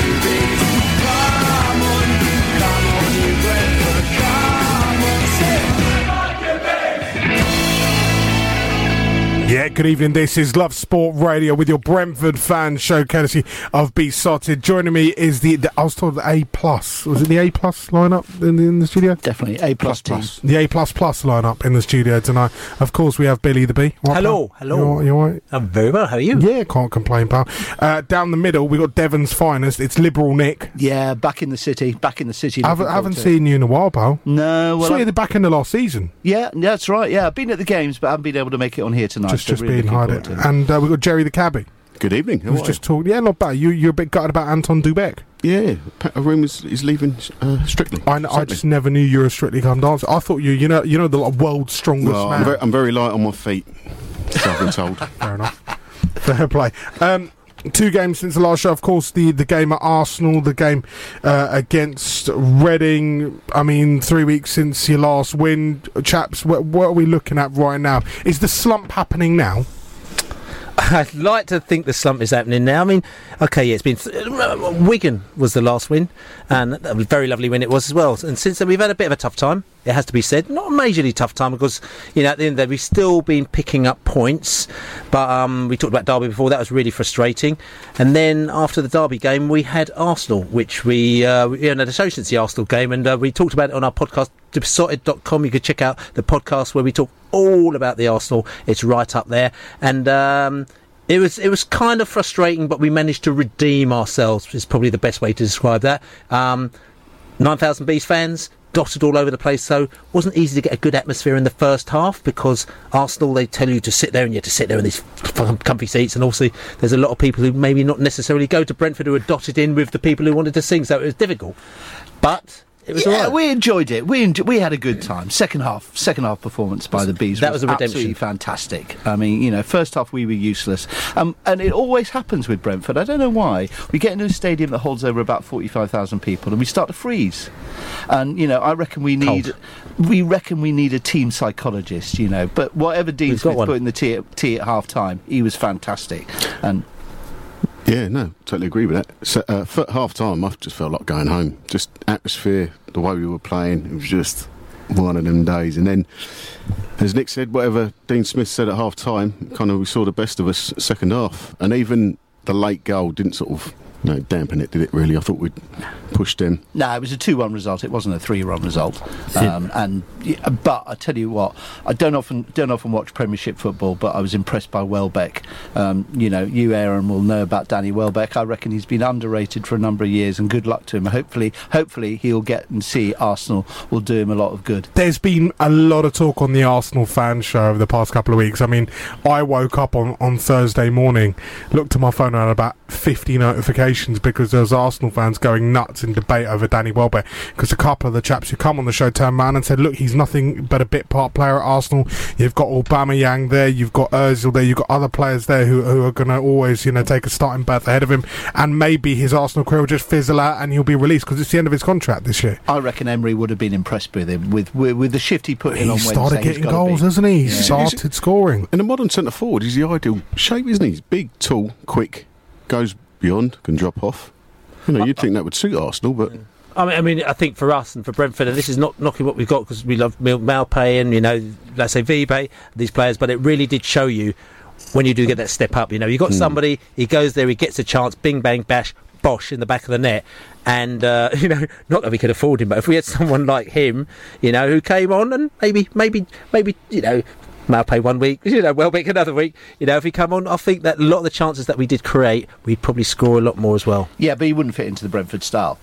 baby. Yeah, good evening. This is Love Sport Radio with your Brentford fan show, courtesy of Beesotted. Joining me is the, the I was told the A plus. Was it the A plus lineup in the, in the studio? Definitely A plus. The A plus plus lineup in the studio tonight. Of course, we have Billy the Bee. What, Hello, pal? hello. You all- you all right? I'm very well. How are you? Yeah, can't complain, pal. Uh, down the middle, we got Devon's finest. It's Liberal Nick. Yeah, back in the city. Back in the city. I haven't, haven't forward to it. seen you in a while, pal. No, well, Saw I- you the back end of last season. yeah, that's right. Yeah, I've been at the games, but I haven't been able to make it on here tonight. just so just really being looking hard. forward. And uh, we got Gerry the cabbie. Good evening. Who was just talking. Yeah, not bad. You you're a bit gutted about Anton Du Beke. yeah, a rumours is leaving uh, Strictly. I, kn- I just never knew you were a Strictly Come Dancer. I thought you, you know, you know the like, world's strongest Well, man. I'm very, I'm very light on my feet. So I've been told. Fair enough. Fair play. Um, two games since the last show. Of course, the, the game at Arsenal, the game uh, against Reading. I mean, three weeks since your last win, chaps. What, what are we looking at right now? Is the slump happening now? I'd like to think the slump is happening now. I mean, okay, yeah, it's been. Wigan was the last win, and a very lovely win it was as well. And since then, we've had a bit of a tough time. It has to be said, not a majorly tough time because you know at the end of the day we've still been picking up points. But um, we talked about Derby before; that was really frustrating. And then after the Derby game, we had Arsenal, which we uh, show since the Arsenal game, and uh, we talked about it on our podcast. Beesotted.com. You could check out the podcast where we talk all about the Arsenal. It's right up there, and um, it was it was kind of frustrating, but we managed to redeem ourselves. Is probably the best way to describe that. Um, Nine thousand Bees fans dotted all over the place, so wasn't easy to get a good atmosphere in the first half because Arsenal they tell you to sit there and you have to sit there in these comfy seats, and also there's a lot of people who maybe not necessarily go to Brentford who are dotted in with the people who wanted to sing, so it was difficult. But it was yeah, all right. we enjoyed it. We we had a good time. Second half, second half performance by the bees. that was a redemption. absolutely fantastic. I mean, you know, first half we were useless, um, and it always happens with Brentford. I don't know why. We get into a stadium that holds over about forty five thousand people, and we start to freeze. And you know, I reckon we need. Cold. We reckon we need a team psychologist, you know. But whatever Dean We've Smith put in the tea at, tea at half time, he was fantastic. And Yeah, no, totally agree with that. So, uh, for half time, I just felt like going home. Just atmosphere, the way we were playing, it was just one of them days. And then, as Nick said, whatever Dean Smith said at half time, kind of we saw the best of us second half. And even the late goal didn't sort of you know, dampen it, did it really? I thought we'd pushed them. No, it was a two-one result. It wasn't a 3 1 result. Um, and yeah, but I tell you what, I don't often don't often watch Premiership football, but I was impressed by Welbeck. Um, you know, you Aaron will know about Danny Welbeck. I reckon he's been underrated for a number of years, and good luck to him. Hopefully, hopefully he'll get and see Arsenal will do him a lot of good. There's been a lot of talk on the Arsenal fan show over the past couple of weeks. I mean, I woke up on, on Thursday morning, looked at my phone, and had about 50 notifications allegations because there was Arsenal fans going nuts in debate over Danny Welbeck because a couple of the chaps who come on the show turned around and said, "Look, he's nothing but a bit part player at Arsenal. You've got Aubameyang there, you've got Özil there, you've got other players there who, who are going to always, you know, take a starting berth ahead of him, and maybe his Arsenal career will just fizzle out and he'll be released because it's the end of his contract this year." I reckon Emery would have been impressed with him with with, with the shift he put in He on started Wednesday. Getting goals, be. hasn't he? He Yeah. started scoring. In a modern centre forward, he's the ideal shape, isn't he? He's big, tall, quick, goes beyond, can drop off. You know, you'd think that would suit Arsenal, but I mean, I mean, I think for us and for Brentford, and this is not knocking what we've got because we love Maupay and you know, Lasse Vibe, these players, but it really did show you when you do get that step up. You know, you got somebody, he goes there, he gets a chance, bing bang bash, bosh in the back of the net, and uh, you know, not that we could afford him, but if we had someone like him, you know, who came on and maybe, maybe, maybe, you know. Maupay one week, you know, Welbeck another week. You know, if he come on, I think that a lot of the chances that we did create, we'd probably score a lot more as well. Yeah, but he wouldn't fit into the Brentford style.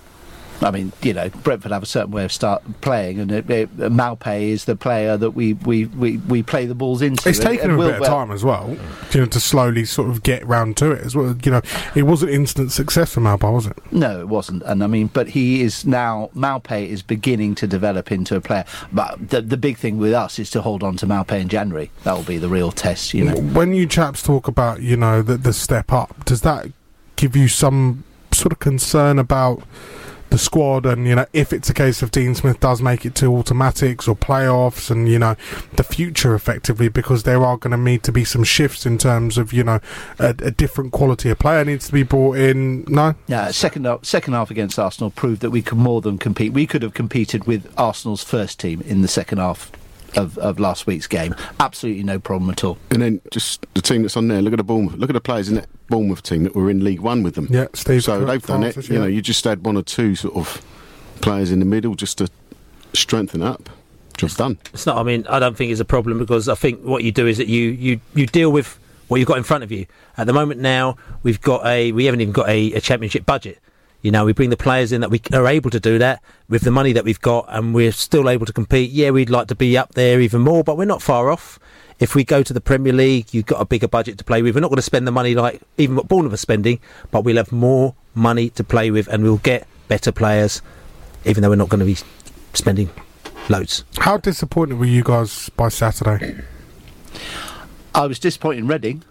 I mean, you know, Brentford have a certain way of start playing, and it, it, Maupay is the player that we, we, we, we play the balls into. It's taken a bit of time as well, you know, to slowly sort of get round to it as well. You know, it wasn't instant success for Maupay, was it? No, it wasn't. And I mean, but he is now, Maupay is beginning to develop into a player. But the, the big thing with us is to hold on to Maupay in January. That will be the real test, you know. When you chaps talk about, you know, the, the step up, does that give you some sort of concern about the squad and, you know, if it's a case of Dean Smith does make it to automatics or playoffs and, you know, the future effectively because there are going to need to be some shifts in terms of, you know, a, a different quality of player needs to be brought in. No? Yeah, second half, second half against Arsenal proved that we could more than compete. We could have competed with Arsenal's first team in the second half of, of last week's game. Absolutely no problem at all. and then just the team that's on there. Look at the Bournemouth. Look at the players in that Bournemouth team that were in League One with them. Yeah, Steve So they've done Francis, it. You yeah. know, you just had one or two sort of players in the middle just to strengthen up. Just done. It's not. I mean, I don't think it's a problem because I think what you do is that you you you deal with what you've got in front of you. At the moment now, we've got a we haven't even got a, a championship budget. You know, we bring the players in that we are able to do that with the money that we've got, and we're still able to compete. Yeah, we'd like to be up there even more, but we're not far off. If we go to the Premier League, you've got a bigger budget to play with. We're not going to spend the money like even what Bournemouth are spending, but we'll have more money to play with, and we'll get better players, even though we're not going to be spending loads. How disappointed were you guys by Saturday? I was disappointed in Reading.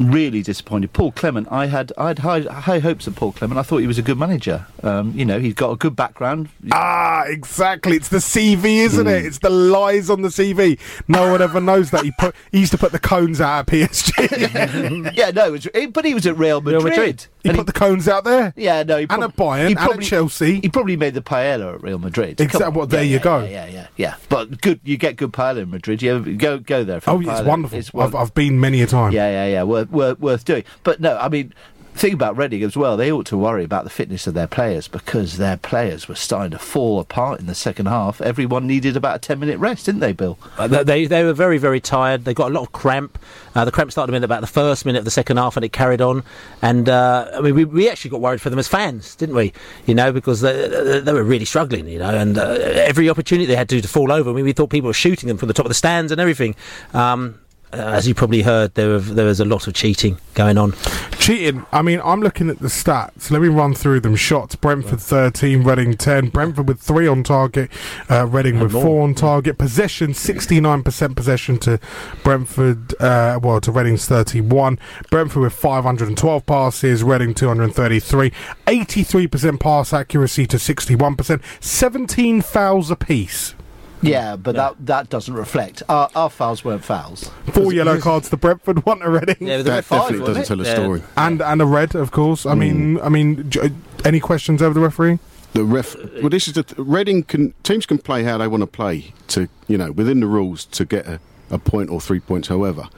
Really disappointed. Paul Clement, I had I had high, high hopes of Paul Clement. I thought he was a good manager. Um, you know, he's got a good background. Ah, exactly. It's the CV, isn't Hmm. it? It's the lies on the CV. No one ever knows that. He put he used to put the cones out at PSG. yeah, no, it was, it- but he was at Real Madrid. Real Madrid. he And put the cones out there. yeah, no, he and prob- at Bayern he and at Chelsea. He probably made the paella at Real Madrid. Exactly. Exact- on. well, there Yeah, you yeah, go. Yeah, yeah, yeah, yeah. But good, you get good paella in Madrid. You ever- go go there. For Oh, the it's wonderful. It's I've. I've been many a time. Yeah, yeah, yeah. Worth, worth, worth doing. But no, I mean, think about Reading as well. They ought to worry about the fitness of their players because their players were starting to fall apart in the second half. Everyone needed about a 10 minute rest, didn't they, Bill? Uh, they- they were very very tired. They got a lot of cramp. Uh, the cramp started in about the first minute of the second half, and it carried on. And uh, I mean, we, we actually got worried for them as fans, didn't we? You know, because they, they were really struggling. You know, and uh, every opportunity they had to to fall over. I mean, we thought people were shooting them from the top of the stands and everything. Um, as you probably heard, there, were, there was a lot of cheating going on. Cheating. I mean, I'm looking at the stats. Let me run through them. Shots: Brentford 13, Reading 10. Brentford with three on target, uh, Reading with more. four on target. Possession: 69% possession to Brentford. Uh, well, to Reading's 31. Brentford with 512 passes, Reading 233. 83% pass accuracy to 61%. 17 fouls apiece. Yeah, but that that doesn't reflect. Our, our fouls weren't fouls. Four yellow cards to Brentford, one to Reading. Yeah, That red five, definitely doesn't it? tell a Yeah. story. and and a red, of course. I hmm. mean, I mean, uh, any questions over the referee? The ref. Well, this is the th- Reading can teams can play how they want to play to you know within the rules to get a, a point or three points, however.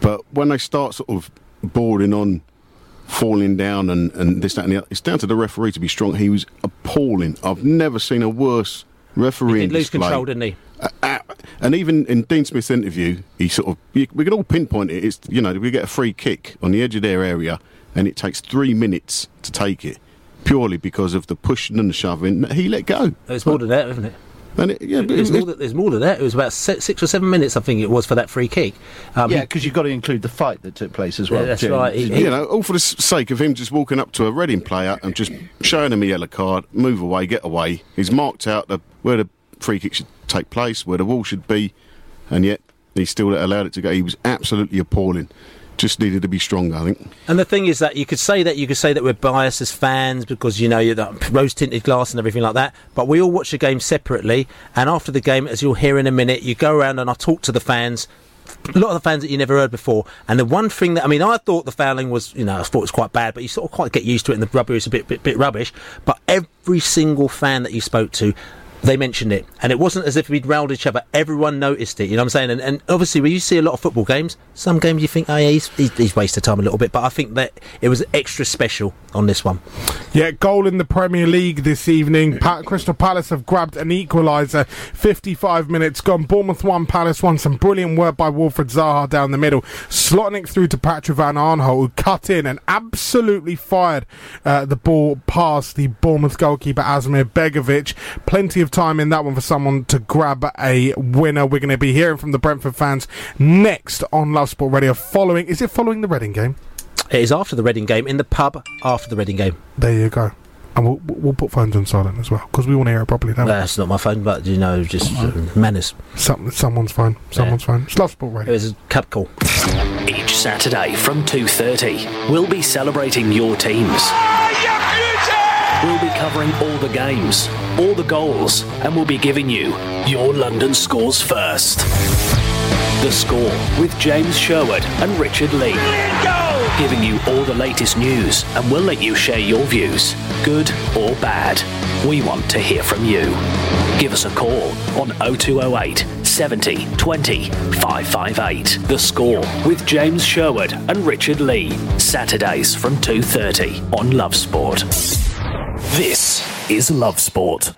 But when they start sort of bordering on falling down and, and this that and the other, it's down to the referee to be strong. He was appalling. I've never seen a worse referee. He did lose display. control, didn't he? Uh, and even in Dean Smith's interview, he sort of you, we can all pinpoint it. It's you know we get a free kick on the edge of their area, and it takes three minutes to take it, purely because of the pushing and the shoving. He let go. It's more than that, isn't it? And it, yeah, but There's it- more, than, there's more than that. It was about se- six or seven minutes, I think it was, for that free kick. Um, yeah, because you've got to include the fight that took place as well. Yeah, that's Jim. right. He- you know, all for the sake of him just walking up to a Reading player and just showing him a yellow card, move away, get away. He's marked out the, where the free kick should take place, where the wall should be, and yet he still allowed it to go. He was absolutely appalling. Just needed to be stronger, I think. And the thing is that you could say that you could say that we're biased as fans because you know you're rose tinted glass and everything like that. But we all watch the game separately, and after the game, as you'll hear in a minute, you go around and I talk to the fans. A lot of the fans that you never heard before, and the one thing that I mean, I thought the fouling was, you know, I thought it was quite bad, but you sort of quite get used to it, and the rubber is a bit, bit, bit rubbish. But every single fan that you spoke to, they mentioned it, and it wasn't as if we'd round each other. Everyone noticed it. You know what I'm saying? And, and obviously, when you see a lot of football games, some games you think, oh yeah, he's, he's, he's wasted time a little bit. But I think that it was extra special on this one. Yeah, goal in the Premier League this evening. Pa- Crystal Palace have grabbed an equaliser. 55 minutes gone. Bournemouth 1, Palace 1. Some brilliant work by Wilfried Zaha down the middle. Slotting through to Patrick van Aanholt, who cut in and absolutely fired uh, the ball past the Bournemouth goalkeeper, Asmir Begovic. Plenty of time in that one for someone to grab a winner. We're going to be hearing from the Brentford fans next on Love Sport Radio. Following, is it following the Reading game? It is after the Reading game in the pub after the Reading game. There you go. And we'll, we'll put phones on silent as well because we want to hear it properly. Don't we? That's not my phone, but you know, just uh, manners. Some, someone's phone. Someone's phone. It's Love Sport It Radio. was a cup call. Each Saturday from 2:30, we'll be celebrating your teams. We'll be covering all the games, all the goals, and we'll be giving you your London scores first. The Score with James Sherwood and Richard Lee. Giving you all the latest news, and we'll let you share your views, good or bad. We want to hear from you. Give us a call on 0208 70 20 558. The Score with James Sherwood and Richard Lee. Saturdays from 2:30 on Love Sport. This is Love Sport.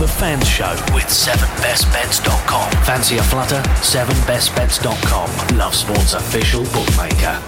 The Fans Show with 7bestbets.com. Fancy a flutter? 7bestbets.com. Love Sport's official bookmaker.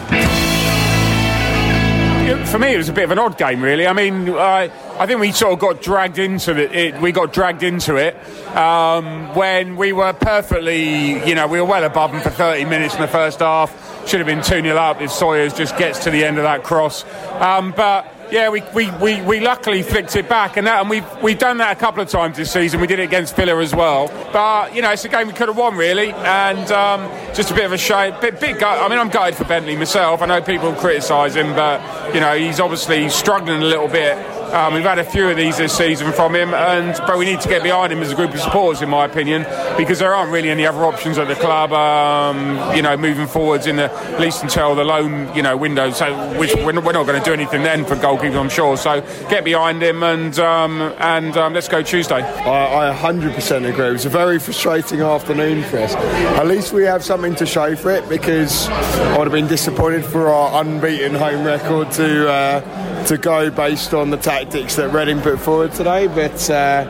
For me, it was a bit of an odd game, really. I mean, I, I think we sort of got dragged into it. it we got dragged into it um, when we were perfectly, you know, we were well above them for 30 minutes in the first half. Should have been 2 0 up if Sawyers just gets to the end of that cross. Um, but yeah, we, we, we, we luckily flicked it back, and that, and we've we've done that a couple of times this season. We did it against Villa as well, but you know it's a game we could have won really, and um, just a bit of a shame. Bit, gut. I mean, I'm gutted for Bentley myself. I know people criticise him, but you know he's obviously struggling a little bit. Um, we've had a few of these this season from him, and but we need to get behind him as a group of supporters, in my opinion, because there aren't really any other options at the club. Um, you know, moving forwards in the at least until the loan you know window, so which we're not, not going to do anything then for goalkeepers, I'm sure. So get behind him, and um, and um, let's go Tuesday. I, I 100% agree. It was a very frustrating afternoon for us. At least we have something to show for it because I would have been disappointed for our unbeaten home record to uh, to go based on the tactics that Reading put forward today. But uh,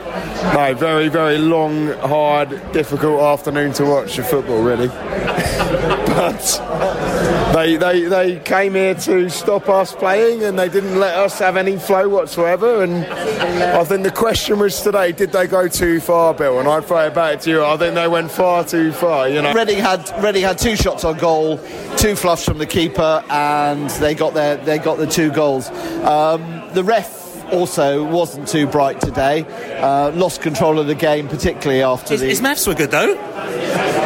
no, very, very long, hard, difficult afternoon to watch the football, really. but they, they, they came here to stop us playing and they didn't let us have any flow whatsoever. And I think the question was today, did they go too far, Bill? And I'd throw it back to you. I think they went far too far, you know. Reading had Reading had two shots on goal, two fluffs from the keeper, and they got their they got the two goals. Um, the ref also wasn't too bright today. Uh, lost control of the game, particularly after His, the. his maths were good though.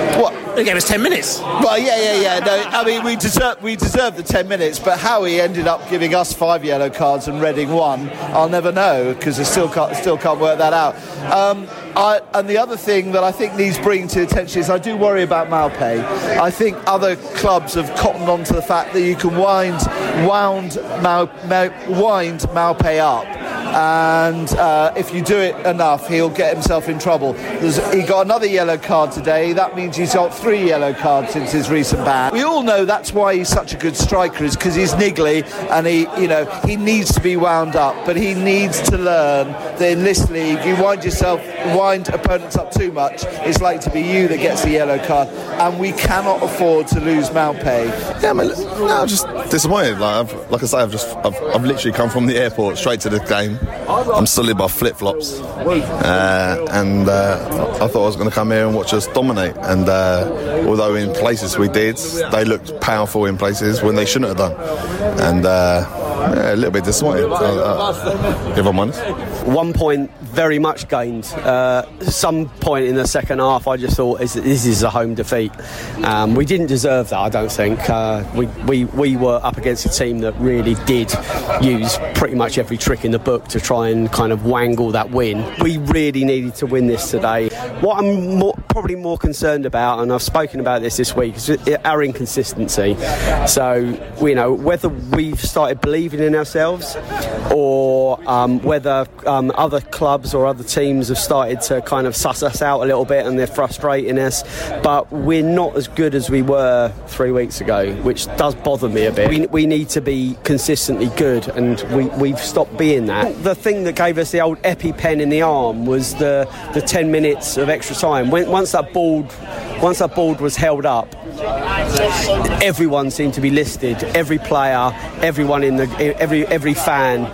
What? The game was ten minutes. Well, yeah, yeah, yeah. No, I mean we deserve we deserve the ten minutes, but how he ended up giving us five yellow cards and Reading one, I'll never know because I still can't still can't work that out. Um, I, and the other thing that I think needs bringing to attention is I do worry about Maupay. I think other clubs have cottoned on to the fact that you can wind wound Mal, Mal, wind Maupay up. And uh, if you do it enough, he'll get himself in trouble. There's, he got another yellow card today. That means he's got three yellow cards since his recent ban. We all know that's why he's such a good striker, is because he's niggly and he, you know, he needs to be wound up. But he needs to learn that in this league, you wind yourself, wind opponents up too much, it's like to be you that gets the yellow card. And we cannot afford to lose Maupay. Yeah, I mean, no, I'm just disappointed. Like, I've, like I say, I've just, I've, I've literally come from the airport straight to the game. I'm still in my flip flops, uh, and uh, I thought I was going to come here and watch us dominate. And uh, although in places we did, they looked powerful in places when they shouldn't have done, and uh, yeah, a little bit disappointed. Uh, if I'm honest. One point very much gained. Uh, some point in the second half, I just thought this is a home defeat. Um, we didn't deserve that, I don't think. Uh, we, we, we were up against a team that really did use pretty much every trick in the book to try and kind of wangle that win. We really needed to win this today. What I'm more, probably more concerned about, and I've spoken about this this week, is our inconsistency. So, you know, whether we've started believing in ourselves or um, whether um, other clubs or other teams have started to kind of suss us out a little bit and they're frustrating us. But we're not as good as we were three weeks ago, which does bother me a bit. We, we need to be consistently good, and we, we've stopped being that. The thing that gave us the old EpiPen in the arm was the, the 10 minutes of extra time. When, once that board once that board was held up, everyone seemed to be listed. Every player, everyone in the, every every fan.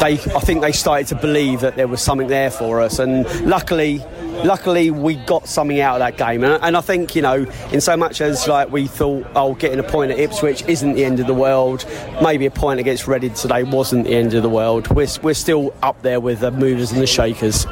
They, I think they started to believe that there was something there for us, and luckily. Luckily, we got something out of that game, and, I think you know, in so much as like we thought, oh, getting a point at Ipswich isn't the end of the world. Maybe a point against Reading today wasn't the end of the world. We're, we're still up there with the movers and the shakers.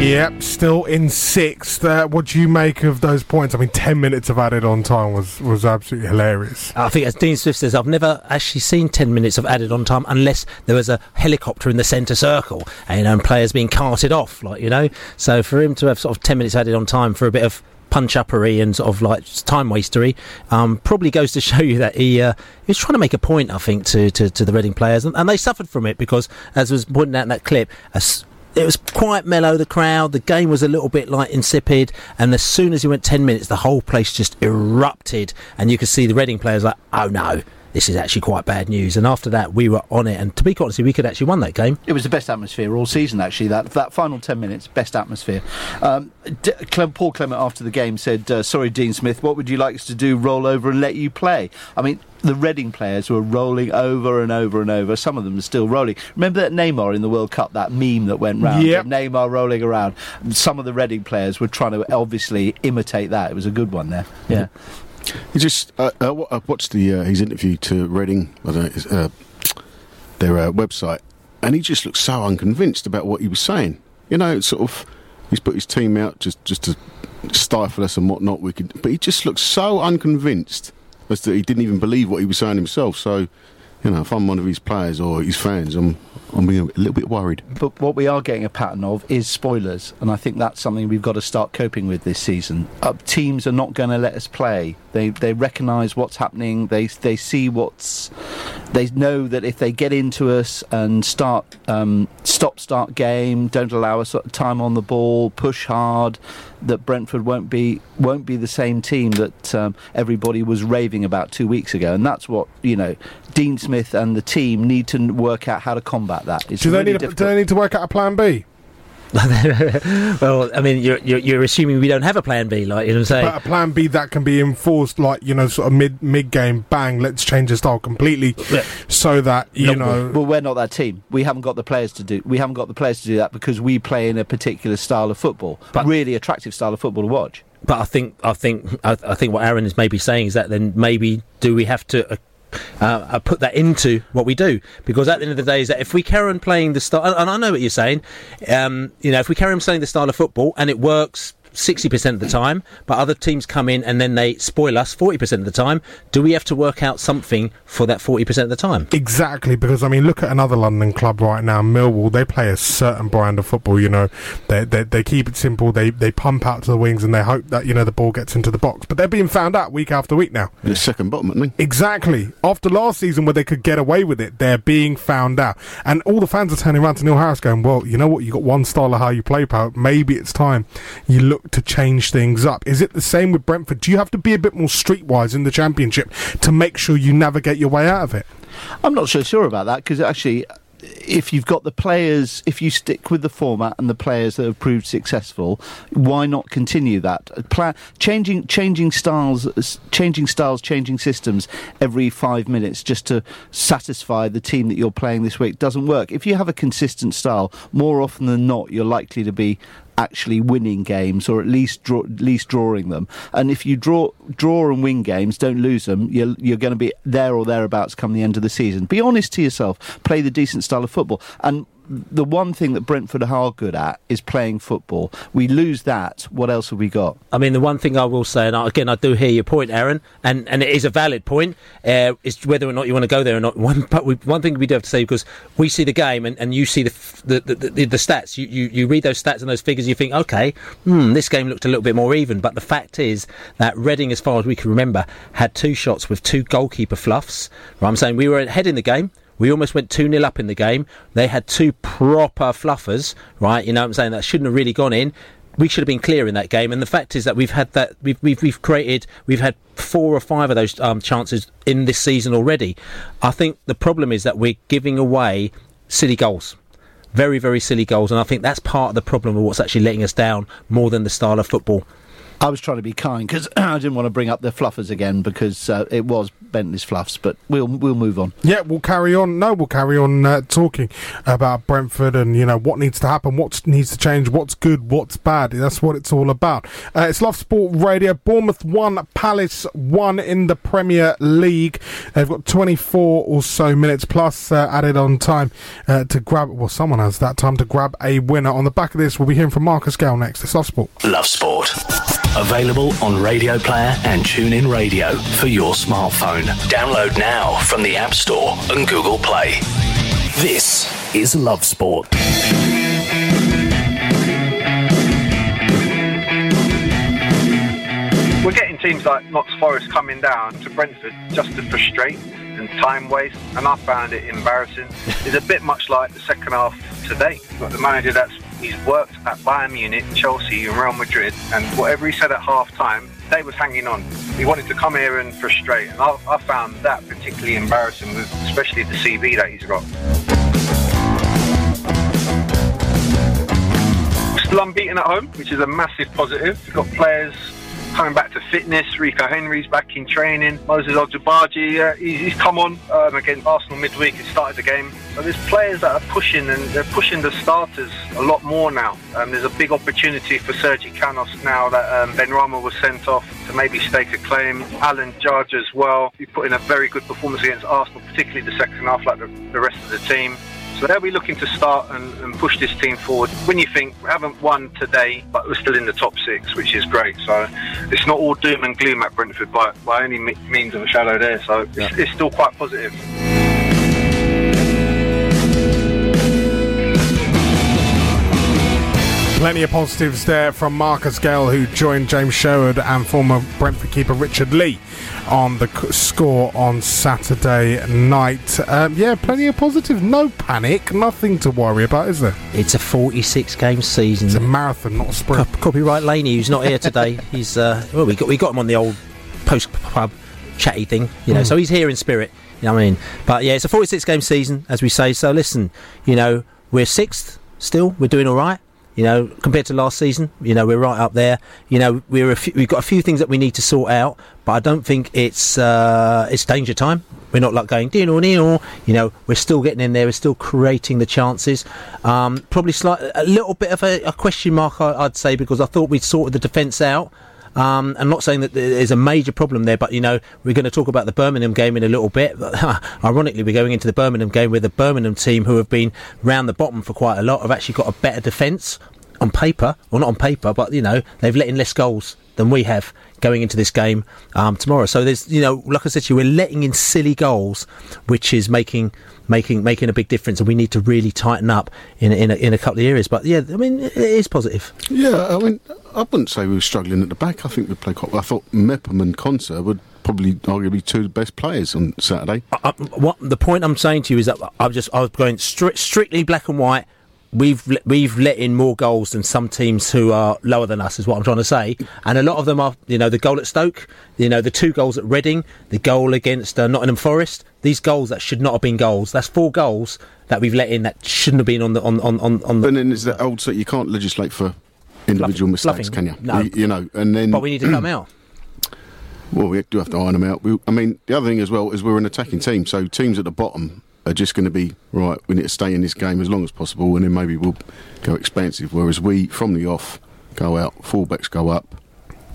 Yep, still in sixth. Uh, what do you make of those points? I mean, ten minutes of added on time was was absolutely hilarious. I think, as Dean Swift says, I've never actually seen ten minutes of added on time unless there was a helicopter in the centre circle and, you know, and players being carted off, like you know. So for him to have sort of ten minutes added on time for a bit of punch uppery and sort of like time wastery um, probably goes to show you that he, uh, he was trying to make a point, I think, to, to, to the Reading players, and, and, they suffered from it because, as was pointed out in that clip, it was quite mellow, the crowd. The game was a little bit like insipid. And as soon as he went 10 minutes, the whole place just erupted. And you could see the Reading players like, oh no, this is actually quite bad news. And after that, we were on it. And to be honest, we could actually won that game. It was the best atmosphere all season, actually. That that final ten minutes, best atmosphere. Um, D- Paul Clement after the game said, uh, "Sorry, Dean Smith, what would you like us to do? Roll over and let you play?" I mean, the Reading players were rolling over and over and over. Some of them are still rolling. Remember that Neymar in the World Cup, that meme that went round? Yep. Neymar rolling around. Some of the Reading players were trying to obviously imitate that. It was a good one there. Yeah. He just uh, uh, I watched the uh, his interview to Reading, I don't know, uh, their uh, website, and he just looked so unconvinced about what he was saying. You know, sort of, he's put his team out just just to stifle us and whatnot. We could, but he just looked so unconvinced as that he didn't even believe what he was saying himself. So, you know, if I'm one of his players or his fans, I'm I'm being a little bit worried. But what we are getting a pattern of is spoilers, and I think that's something we've got to start coping with this season. Uh, teams are not going to let us play. They they recognise what's happening. They they see what's. They know that if they get into us and start um, stop start game, don't allow us time on the ball, push hard, that Brentford won't be won't be the same team that um, everybody was raving about two weeks ago, and that's what you know. Dean Smith and the team need to work out how to combat that. It's do, really they need a, do they need to work out a plan B? well, I mean, you're, you're, you're assuming we don't have a plan B, like you know, what I'm saying. But a plan B that can be enforced, like you know, sort of mid mid game, bang, let's change the style completely, yeah. so that you no, know. Well, we're not that team. We haven't got the players to do. We haven't got the players to do that because we play in a particular style of football, but really attractive style of football to watch. But I think, I think, I, I think what Aaron is maybe saying is that then maybe do we have to. Uh, uh, put that into what we do. Because at the end of the day is that if we carry on playing the style and I know what you're saying um, you know if we carry on playing the style of football and it works 60% of the time, but other teams come in and then they spoil us 40% of the time. Do we have to work out something for that 40% of the time? Exactly, because I mean, look at another London club right now, Millwall. They play a certain brand of football. You know, they they, they keep it simple. They they pump out to the wings and they hope that you know the ball gets into the box. But they're being found out week after week now. The second bottom, aren't they? Exactly. After last season, where they could get away with it, they're being found out, and all the fans are turning around to Neil Harris, going, "Well, you know what? You got one style of how you play, pal. Maybe it's time you look to change things up. Is it the same with Brentford? Do you have to be a bit more streetwise in the Championship to make sure you navigate your way out of it? I'm not so sure about that because actually if you've got the players, if you stick with the format and the players that have proved successful, why not continue that? Pla- changing changing styles, changing styles, changing systems every five minutes just to satisfy the team that you're playing this week doesn't work. If you have a consistent style, more often than not, you're likely to be actually winning games or at least draw, at least drawing them. And if you draw draw and win games, don't lose them. You're you're going to be there or thereabouts come the end of the season. Be honest to yourself. Play the decent style of football. And the one thing that Brentford are good at is playing football. We lose that. What else have we got? I mean, the one thing I will say, and again, I do hear your point, Aaron, and, and it is a valid point, uh, is whether or not you want to go there or not. One, but we, one thing we do have to say, because we see the game and, and you see the, the, the, the, the stats, you, you, you read those stats and those figures, you think, okay, hmm, this game looked a little bit more even. But the fact is that Reading, as far as we can remember, had two shots with two goalkeeper fluffs. I'm saying we were ahead in the game. We almost went 2 0 up in the game. They had two proper fluffers, right? You know what I'm saying? That shouldn't have really gone in. We should have been clear in that game. And the fact is that we've had that, we've, we've, we've created, we've had four or five of those um, chances in this season already. I think the problem is that we're giving away silly goals. Very, very silly goals. And I think that's part of the problem of what's actually letting us down more than the style of football. I was trying to be kind because I didn't want to bring up the fluffers again because uh, it was Bentley's fluffs. But we'll we'll move on. Yeah, we'll carry on. No, we'll carry on uh, talking about Brentford and you know what needs to happen, what needs to change, what's good, what's bad. That's what it's all about. Uh, it's Love Sport Radio. Bournemouth one, Palace one in the Premier League. They've got 24 or so minutes plus uh, added on time uh, to grab. Well, someone has that time to grab a winner. On the back of this, we'll be hearing from Marcus Gale next. It's Love Sport. Love Sport. Available on Radio Player and TuneIn Radio for your smartphone. Download now from the App Store and Google Play. This is Love Sport. We're getting teams like Notts Forest coming down to Brentford just to frustrate and time waste, and I found it embarrassing. It's a bit much like the second half today. Got the manager that's he's worked at Bayern Munich, Chelsea, and Real Madrid, and whatever he said at half time, they was hanging on. He wanted to come here and frustrate, and I, I found that particularly embarrassing, with especially the CV that he's got. Still unbeaten at home, which is a massive positive. We've got players coming back to fitness. Rico Henry's back in training. Moses Odubajo, uh, he's, he's come on um, against Arsenal midweek and started the game. So there's players that are pushing and they're pushing the starters a lot more now. Um, there's a big opportunity for Sergi Canos now that um, Benrahma was sent off to maybe stake a claim. Alan Judge as well. He put in a very good performance against Arsenal, particularly the second half, like the, the rest of the team. So they'll be looking to start and, and push this team forward. When you think we haven't won today, but we're still in the top six, which is great. So it's not all doom and gloom at Brentford by, by any means of a shadow there. So it's, it's still quite positive. Plenty of positives there from Marcus Gale, who joined James Sherwood and former Brentford keeper Richard Lee on the score on Saturday night. Um, yeah, plenty of positives. No panic, nothing to worry about, is there? It's a 46 game season. It's a marathon, not a sprint. copyright Laney, who's not here today. he's uh, well, we got we got him on the old post pub chatty thing, you know. Mm. So he's here in spirit. You know what I mean? But yeah, it's a 46 game season, as we say. So listen, you know, we're sixth still. We're doing all right. You know, compared to last season, you know, we're right up there. You know, we're a few, we've got a few things that we need to sort out, but I don't think it's uh, it's danger time. We're not like going deal or nil. You know, we're still getting in there. We're still creating the chances. Um, probably slight, a little bit of a, a question mark, I, I'd say, because I thought we'd sorted the defence out. Um, I'm not saying that there's a major problem there, but you know we're going to talk about the Birmingham game in a little bit. Ironically, we're going into the Birmingham game with the Birmingham team who have been round the bottom for quite a lot have actually got a better defence on paper, well not on paper, but you know they've let in less goals than we have going into this game um, tomorrow. So there's you know like I said to you, we're letting in silly goals, which is making making making a big difference, and we need to really tighten up in a- in a, in a couple of areas. But yeah, I mean it is positive. Yeah, I mean, I wouldn't say we were struggling at the back. I think we played quite well. I thought Mepham and Konsa were probably arguably two of the best players on Saturday. I, what the point I'm saying to you is that I'm just I was going stri- strictly black and white. We've we've let in more goals than some teams who are lower than us. Is what I'm trying to say. And a lot of them are, you know, the goal at Stoke, you know, the two goals at Reading, the goal against uh, Nottingham Forest. These goals that should not have been goals. That's four goals that we've let in that shouldn't have been on the on on on. on the, But then there's that old so you can't legislate for individual mistakes, bluffing. can you? No. you? You know, and then but we need to come out. Well, we do have to iron them out. We, I mean, the other thing as well is we're an attacking team, so teams at the bottom are just going to be right. We need to stay in this game as long as possible, and then maybe we'll go expansive. Whereas we, from the off, go out. Fullbacks go up.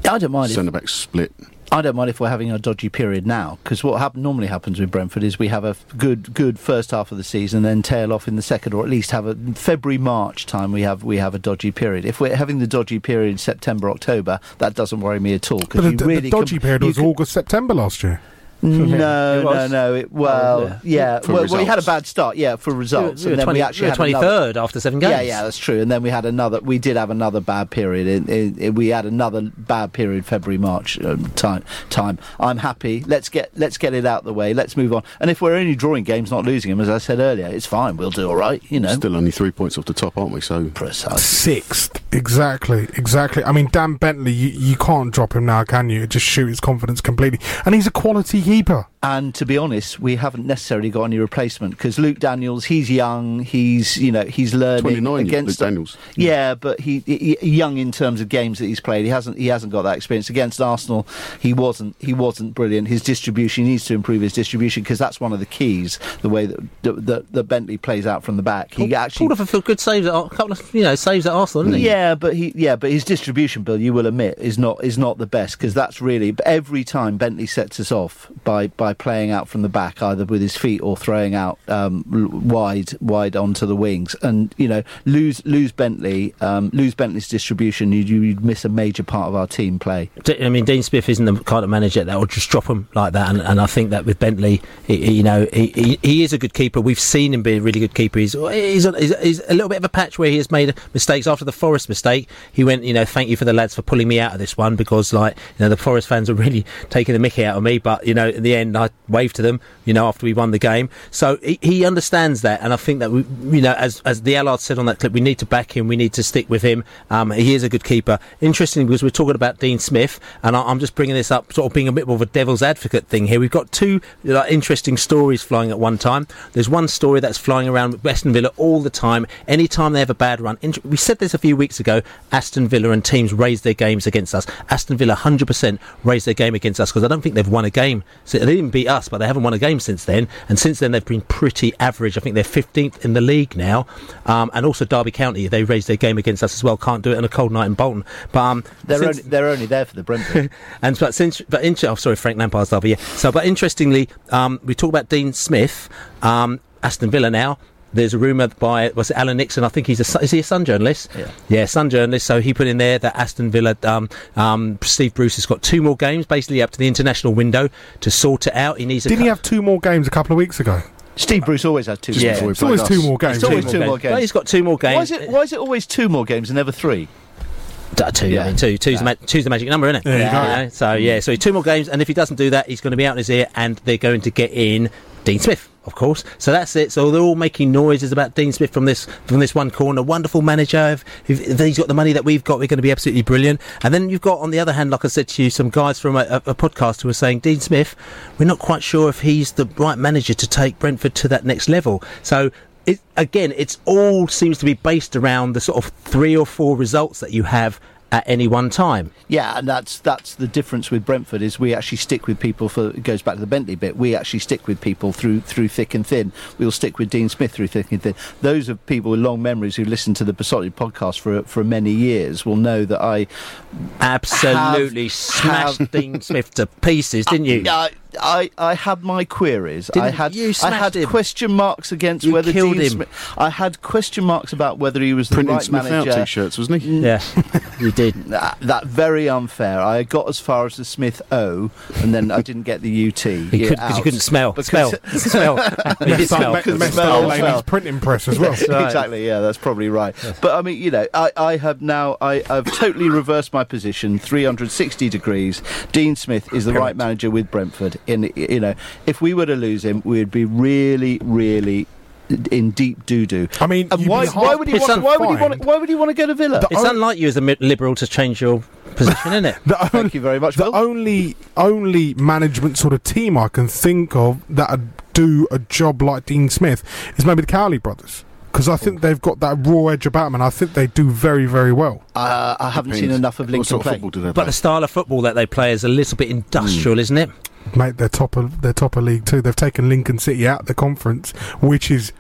I don't mind if- Centre backs split. I don't mind if we're having a dodgy period now because what hap- normally happens with Brentford is we have a f- good good first half of the season, then tail off in the second, or at least have a February March time. We have we have a dodgy period. If we're having the dodgy period in September October, that doesn't worry me at all But because the, you the dodgy com- period was com- August, September last year. No, no, no. It, well, yeah. yeah. Well, well, we had a bad start, yeah, for results, we were and then 20 we actually we were had another- 23rd after seven Yeah, games. yeah, yeah, that's true. And then we had another. We did have another bad period. In, in, in- we had another bad period, February, March um, time. Time. I'm happy. Let's get let's get it out the way. Let's move on. And if we're only drawing games, not losing them, as I said earlier, it's fine. We'll do all right. You know. Still only three points off the top, aren't we? So precise. Sixth, exactly, exactly. I mean, Dan Bentley, you, you can't drop him now, can you? Just shoot his confidence completely. And he's a quality keeper. And to be honest, we haven't necessarily got any replacement because Luke Daniels, he's young, he's you know he's learning 29, against Luke Daniels. Yeah, but he, he young in terms of games that he's played. He hasn't he hasn't got that experience against Arsenal. He wasn't he wasn't brilliant. His distribution he needs to improve his distribution because that's one of the keys. The way that that, that, that Bentley plays out from the back, he actually pulled off a good saves, at, a couple of you know saves at Arsenal, didn't he? yeah, but he yeah, but his distribution, Bill, you will admit, is not is not the best because that's really every time Bentley sets us off by by playing out from the back, either with his feet or throwing out um, wide wide onto the wings, and you know lose lose Bentley, um, lose Bentley's distribution, you you'd miss a major part of our team play. I mean, Dean Smith isn't the kind of manager that will just drop him like that, and, and I think that with Bentley, he, you know, he, he, is a good keeper. We've seen him be a really good keeper. He's he's, a, he's, a little bit of a patch where he has made mistakes after the Forest mistake. He went, you know, thank you for the lads for pulling me out of this one because, like, you know, the Forest fans were really taking the Mickey out of me. But you know, in the end, I waved to them, you know, after we won the game. So he, he understands that, and I think that we, you know, as as the Allard said on that clip, we need to back him. We need to stick with him. Um, he is a good keeper. Interesting because we're talking about Dean Smith, and I, I'm just bringing this up, sort of being a bit more of a devil's advocate thing here. We've got two interesting stories flying at one time. There's one story that's flying around with Aston Villa all the time. Anytime they have a bad run, we said this a few weeks ago. Aston Villa and teams raise their games against us. Aston Villa 100% raised their game against us because I don't think they've won a game. So they didn't beat us, but they haven't won a game since then. And since then, they've been pretty average. I think they're 15th in the league now. Um, and also Derby County, they raised their game against us as well. Can't do it on a cold night in Bolton. But um, They're since- only, they're only there for the Brentford. and but since but in, oh sorry Frank Lampard's derby yeah so but interestingly um, we talk about Dean Smith um, Aston Villa now there's a rumour by was it Alan Nixon I think he's a Sun- is he a Sun journalist Yeah. yeah Sun journalist so he put in there that Aston Villa um, um, Steve Bruce has got two more games basically up to the international window to sort it out he needs a Didn't cou- he have two more games a couple of weeks ago? Steve Bruce always had two. Yeah. games. It's always two more games. It's always Two two more more games. games. Well, he's got two more games Why is it? Why is it always two more games and never three? Two, I mean, two. Two's, the ma- two's the magic number, isn't it? There you go. know, So yeah, so two more games, and if he doesn't do that, he's going to be out in his ear, and they're going to get in Dean Smith, of course. So that's it. So they're all making noises about Dean Smith from this from this one corner. Wonderful manager. If, if, he's got the money that we've got, we're going to be absolutely brilliant. And then you've got on the other hand, like I said to you, some guys from a, a, a podcast who are saying Dean Smith, we're not quite sure if he's the right manager to take Brentford to that next level. So it, again, it's all seems to be based around the sort of three or four results that you have at any one time. Yeah, and that's that's the difference with Brentford is we actually stick with people for it goes back to the Bentley bit. We actually stick with people through through thick and thin. We'll stick with Dean Smith through thick and thin. Those of people with long memories who listen to the Beesotted podcast for for many years will know that I Absolutely have- smashed have- Dean Smith to pieces, didn't you? I, I, I had my queries. I Didn't had you I had him? question marks against You whether killed Dean him. Smith. I had question marks about whether he was the Printing right Smith manager. out t-shirts, wasn't he? Mm. Yeah, you did. That, that very unfair. I got as far as the Smith O, and then I didn't get the UT. You could- 'cause you couldn't smell. Because- Smell. Smell. You did Messed smell. up, me- messed Smell, up Laney's smell. printing press as well. right. exactly. Yeah, that's probably right. But I mean, you know, I, I have now I, I've totally reversed my position, 360 degrees. Dean Smith is the right manager with Brentford. In you know, if we were to lose him, we'd be really, really in deep doo doo. I mean, and why, why would he want? to Why would he want? Why would he want to go to Villa? It's unlike you as a liberal to change your position, isn't it? Thank you very much. The only only management sort of team I can think of that would do a job like Dean Smith is maybe the Cowley brothers. Because I think they've got that raw edge about them, and I think they do very, very well. Uh, I haven't seen enough of Lincoln play. But the style of football that they play is a little bit industrial, isn't it? Mate, they're top of they're top of league too. They've taken Lincoln City out of the conference, which is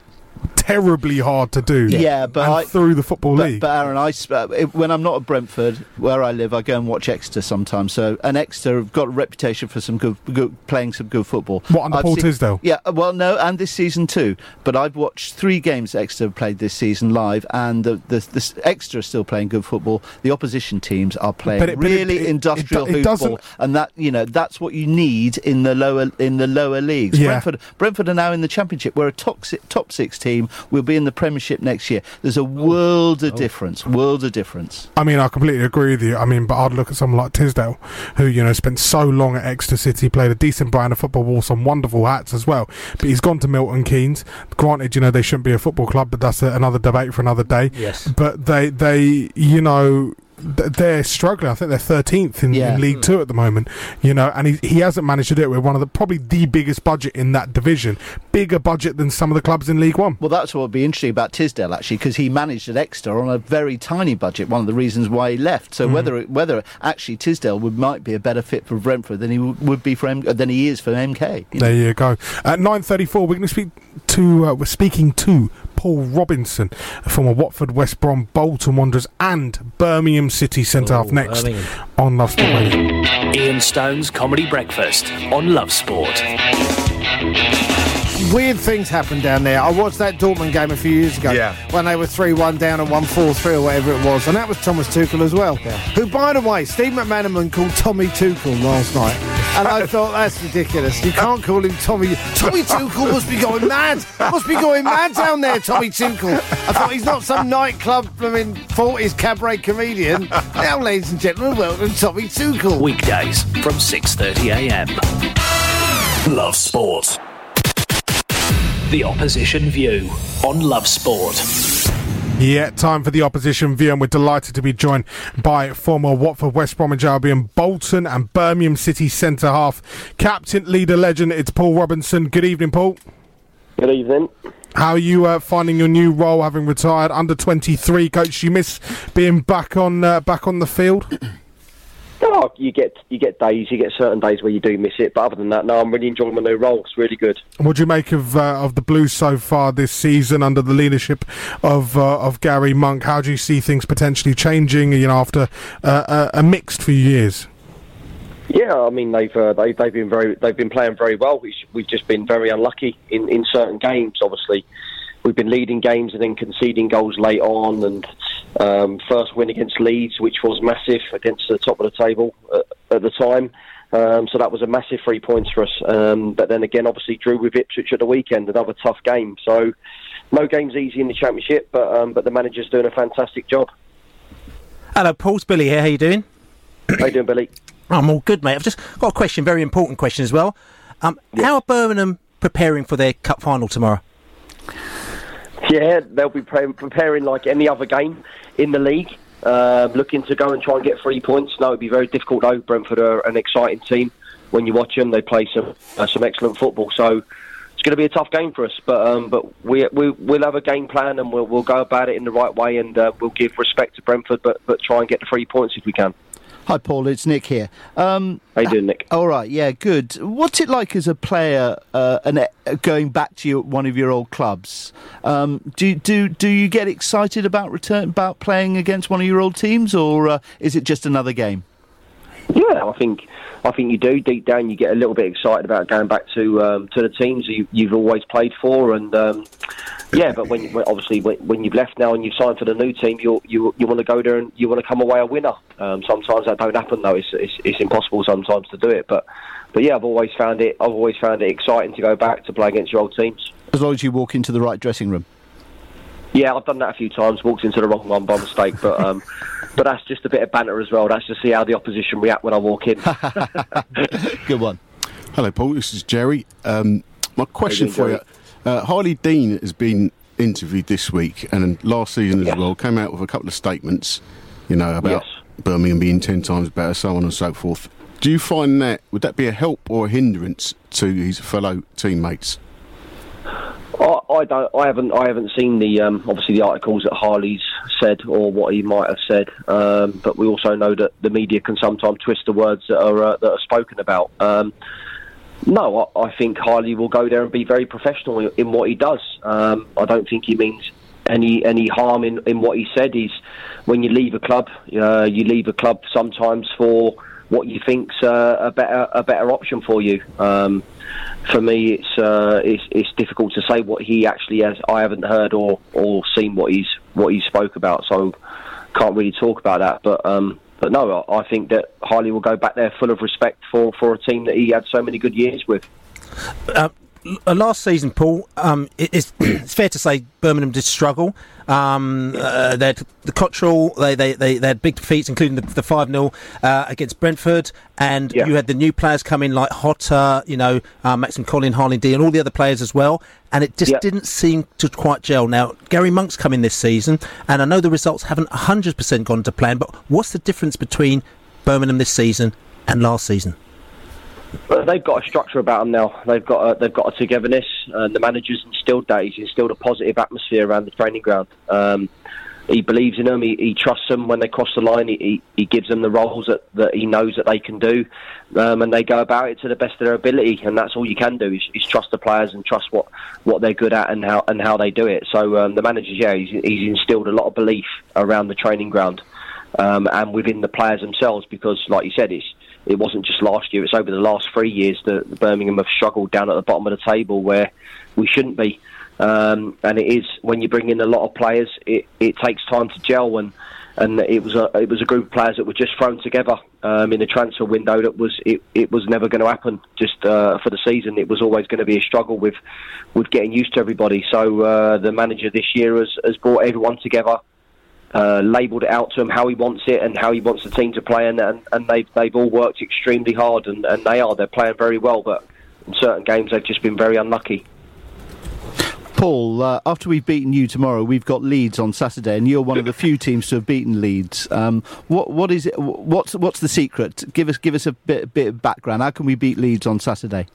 terribly hard to do. Yeah, but and I- through the football But, league. but Aaron, I sp- uh, it- when I'm not at Brentford, where I live, I go and watch Exeter sometimes. So, and Exeter have got a reputation for some good, good playing some good football. What, under I've Paul seen- Tisdale? Yeah, uh, well, no, and this season too. But I've watched three games Exeter have played this season live, and the, the, the Exeter are still playing good football. The opposition teams are playing But it- but it- really it- it industrial it football, and that you know that's what you need in the lower in the lower leagues. Yeah. Brentford, Brentford are now in the Championship. We're a top si- top six team. We'll be in the Premiership next year. There's a world of oh. difference. World of difference. I mean, I completely agree with you. I mean, but I'd look at someone like Tisdale, who you know spent so long at Exeter City, played a decent brand of football, wore some wonderful hats as well. But he's gone to Milton Keynes. Granted, you know they shouldn't be a football club, but that's a, another debate for another day. Yes. But they, they, you know. Th- They're struggling. I think they're 13th in, Yeah. in League Two at the moment, you know, and he, he hasn't managed to do it with one of the probably the biggest budget in that division, bigger budget than some of the clubs in League One. Well, that's what would be interesting about Tisdale actually, because he managed at Exeter on a very tiny budget. One of the reasons why he left. So Mhm. whether it, whether actually Tisdale would might be a better fit for Brentford than he w- would be for M- than he is for MK. you know. There you go. At nine thirty-four, we're going to speak to. Uh, we're speaking to Paul Robinson, former Watford, West Brom, Bolton Wanderers, and Birmingham City centre half next Birmingham. on Love Sport Radio. Ian Stone's Comedy Breakfast on Love Sport. Weird things happen down there. I watched that Dortmund game a few years ago Yeah. when they were 3 1 down and 1 4 3 or whatever it was. And that was Thomas Tuchel as well. Who, by the way, Steve McManaman called Tommy Tuchel last night. And I thought, that's ridiculous. You can't call him Tommy. Tommy Tuchel must be going mad. Must be going mad down there, Tommy Tuchel. I thought he's not some nightclub, I mean, 40s cabaret comedian. Now, ladies and gentlemen, welcome Tommy Tuchel. Weekdays from 6:30 a.m. Love Sport. The opposition view on Love Sport. Yeah, time for the opposition view, and we're delighted to be joined by former Watford, West Bromwich Albion, Bolton, and Birmingham City centre half, captain, leader, legend. It's Paul Robinson. Good evening, Paul. Good evening. How are you uh, finding your new role, having retired under twenty three coach? You miss being back on uh, back on the field. Oh, you get you get days, you get certain days where you do miss it, but other than that, no, I'm really enjoying my new role. It's really good. What do you make of uh, of the Blues so far this season under the leadership of uh, of Gary Monk? How do you see things potentially changing? You know, after uh, a, a mixed few years. Yeah, I mean they've uh, they, they've been very they've been playing very well. We've, we've just been very unlucky in, in certain games. Obviously, we've been leading games and then conceding goals late on. And um, first win against Leeds, which was massive against the top of the table at, at the time. Um, so that was a massive three points for us. Um, but then again, obviously drew with Ipswich at the weekend, another tough game. So no game's easy in the championship, but um, but the manager's doing a fantastic job. Hello, Paul's Billy here. How you doing? How you doing, Billy? I'm all good, mate. I've just got a question, very important question as well. Um, How are Birmingham preparing for their cup final tomorrow? Yeah, they'll be pre- preparing like any other game in the league, uh, looking to go and try and get three points. No, it'd be very difficult though. Brentford are an exciting team. When you watch them, they play some uh, some excellent football. So it's going to be a tough game for us. But um, but we, we we'll have a game plan and we'll we'll go about it in the right way and uh, we'll give respect to Brentford, but but try and get the three points if we can. Hi, Paul. It's Nick here. Um, How you doing, Nick? All right. Yeah, good. What's it like as a player uh, and uh, going back to your, one of your old clubs? Um, do do do you get excited about return about playing against one of your old teams, or uh, is it just another game? Yeah, I think I think you do. Deep down, you get a little bit excited about going back to um, to the teams you, you've always played for, and um, yeah. But when, when obviously when, when you've left now and you've signed for the new team, you you you want to go there and you want to come away a winner. Um, sometimes that don't happen though. It's, it's it's impossible sometimes to do it. But but yeah, I've always found it. I've always found it exciting to go back to play against your old teams. As long as you walk into the right dressing room. Yeah, I've done that a few times. Walked into the wrong one by mistake, but um, but that's just a bit of banter as well. That's to see how the opposition react when I walk in. Good one. Hello, Paul. This is Jerry. Um, my question doing, for Jerry? you. Uh, Harlee Dean has been interviewed this week and last season as well. Came out with a couple of statements, you know, about Birmingham being ten times better, so on and so forth. Do you find that would that be a help or a hindrance to his fellow teammates? I, don't. I haven't. I haven't seen the um, obviously the articles that Harlee's said or what he might have said. Um, but we also know that the media can sometimes twist the words that are uh, that are spoken about. Um, no, I, I think Harley will go there and be very professional in, what he does. Um, I don't think he means any any harm in, in what he said. He's when you leave a club, uh, you leave a club sometimes for what you think's uh, a better a better option for you. Um, for me, it's, uh, it's it's difficult to say what he actually has. I haven't heard or, or seen what he's what he spoke about, so can't really talk about that. But um, but no, I think that Harlee will go back there full of respect for, for a team that he had so many good years with. Uh, last season, Paul, um, it, it's, it's fair to say Birmingham did struggle. Um, uh, they had the Cottrell, they, they, they, they had big defeats, including the, the 5 0 uh, against Brentford. And you had the new players come in like Jota, you know, uh, Maxime Colin, Harlee D, and all the other players as well. And it just didn't seem to quite gel. Now, Gary Monk's come in this season, and I know the results haven't 100% gone to plan, but what's the difference between Birmingham this season and last season? But they've got a structure about them now. They've got a, they've got a togetherness. And the manager's instilled that. He's instilled a positive atmosphere around the training ground. Um, he believes in them. He, he trusts them when they cross the line. He, he, he gives them the roles that, that he knows that they can do, um, and they go about it to the best of their ability. And that's all you can do is, is trust the players and trust what, what they're good at and how and how they do it. So um, the manager, yeah, he's, he's instilled a lot of belief around the training ground um, and within the players themselves because, like you said, it's it wasn't just last year; it's over the last three years that Birmingham have struggled down at the bottom of the table where we shouldn't be. Um, and it is when you bring in a lot of players, it, it takes time to gel. And and it was a it was a group of players that were just thrown together um, in the transfer window. That was it, it was never going to happen. Just uh, for the season, it was always going to be a struggle with with getting used to everybody. So uh, the manager this year has, has brought everyone together uh, labelled it out to him how he wants it and how he wants the team to play, and and, and they've they've all worked extremely hard, and, and they are they're playing very well, but in certain games they've just been very unlucky. Paul, uh, after we've beaten you tomorrow, we've got Leeds on Saturday, and you're one of the few teams to have beaten Leeds. Um, what what is it? What's what's the secret? Give us give us a bit bit of background. How can we beat Leeds on Saturday?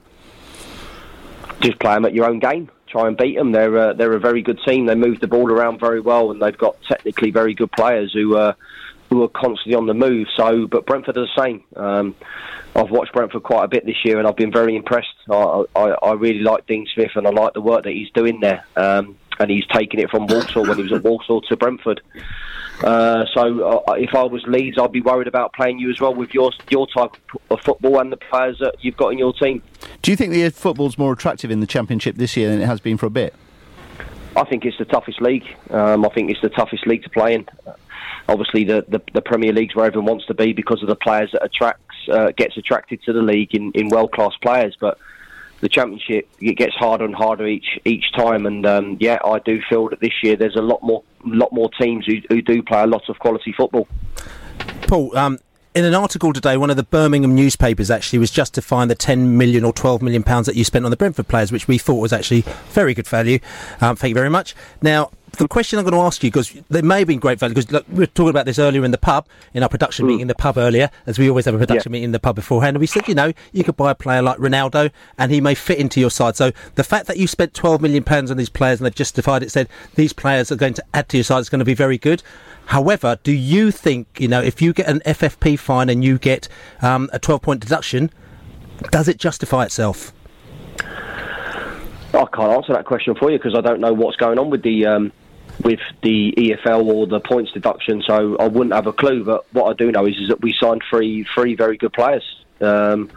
Just play them at your own game. Try and beat them. They're uh, they're a very good team. They move the ball around very well, and they've got technically very good players who uh, who are constantly on the move. So, but Brentford are the same. Um, I've watched Brentford quite a bit this year, and I've been very impressed. I, I, I really like Dean Smith, and I like the work that he's doing there. Um, and he's taken it from Walsall when he was at Walsall to Brentford. Uh, so, uh, if I was Leeds, I'd be worried about playing you as well with your your type of football and the players that you've got in your team. Do you think the football's more attractive in the Championship this year than it has been for a bit? I think it's the toughest league. Um, I think it's the toughest league to play in. Obviously, the, the, the Premier League's where everyone wants to be because of the players that attracts uh, gets attracted to the league in, in world class players. But the Championship it gets harder and harder each each time. And um, yeah, I do feel that this year there's a lot more lot more teams who, who do play a lot of quality football. Paul, um, in an article today, one of the Birmingham newspapers actually was justifying the 10 million or 12 million pounds that you spent on the Brentford players, which we thought was actually very good value. Um, thank you very much. Now, the question I'm going to ask you, because they may have been great value, because we were talking about this earlier in the pub, in our production meeting in the pub earlier, as we always have a production meeting in the pub beforehand, and we said, you know, you could buy a player like Ronaldo, and he may fit into your side. So the fact that you spent 12 million pounds on these players, and they've justified it, said these players are going to add to your side, it's going to be very good. However, do you think, you know, if you get an FFP fine and you get um, a 12 point deduction, does it justify itself? I can't answer that question for you because I don't know what's going on with the um, with the EFL or the points deduction, so I wouldn't have a clue. But what I do know is, is that we signed three three very good players. Um,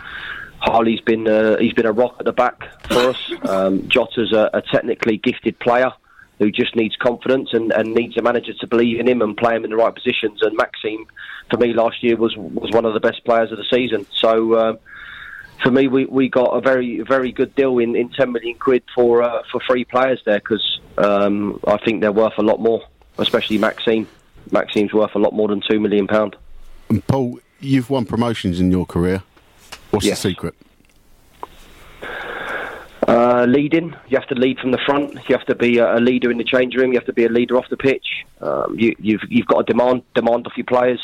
Harlee's been uh, he's been a rock at the back for us. Um, Jota's a, a technically gifted player who just needs confidence and, and needs a manager to believe in him and play him in the right positions. And Maxime, for me, last year was was one of the best players of the season. So. Um, for me, we, we got a very very good deal in, in ten million quid for uh, for three players there because um, I think they're worth a lot more, especially Maxime. Maxime's worth a lot more than two million pound. And Paul, you've won promotions in your career. What's Yes. the secret? Uh, leading. You have to lead from the front. You have to be a, a leader in the change room. You have to be a leader off the pitch. Um, you, you've you've got to demand demand off your players.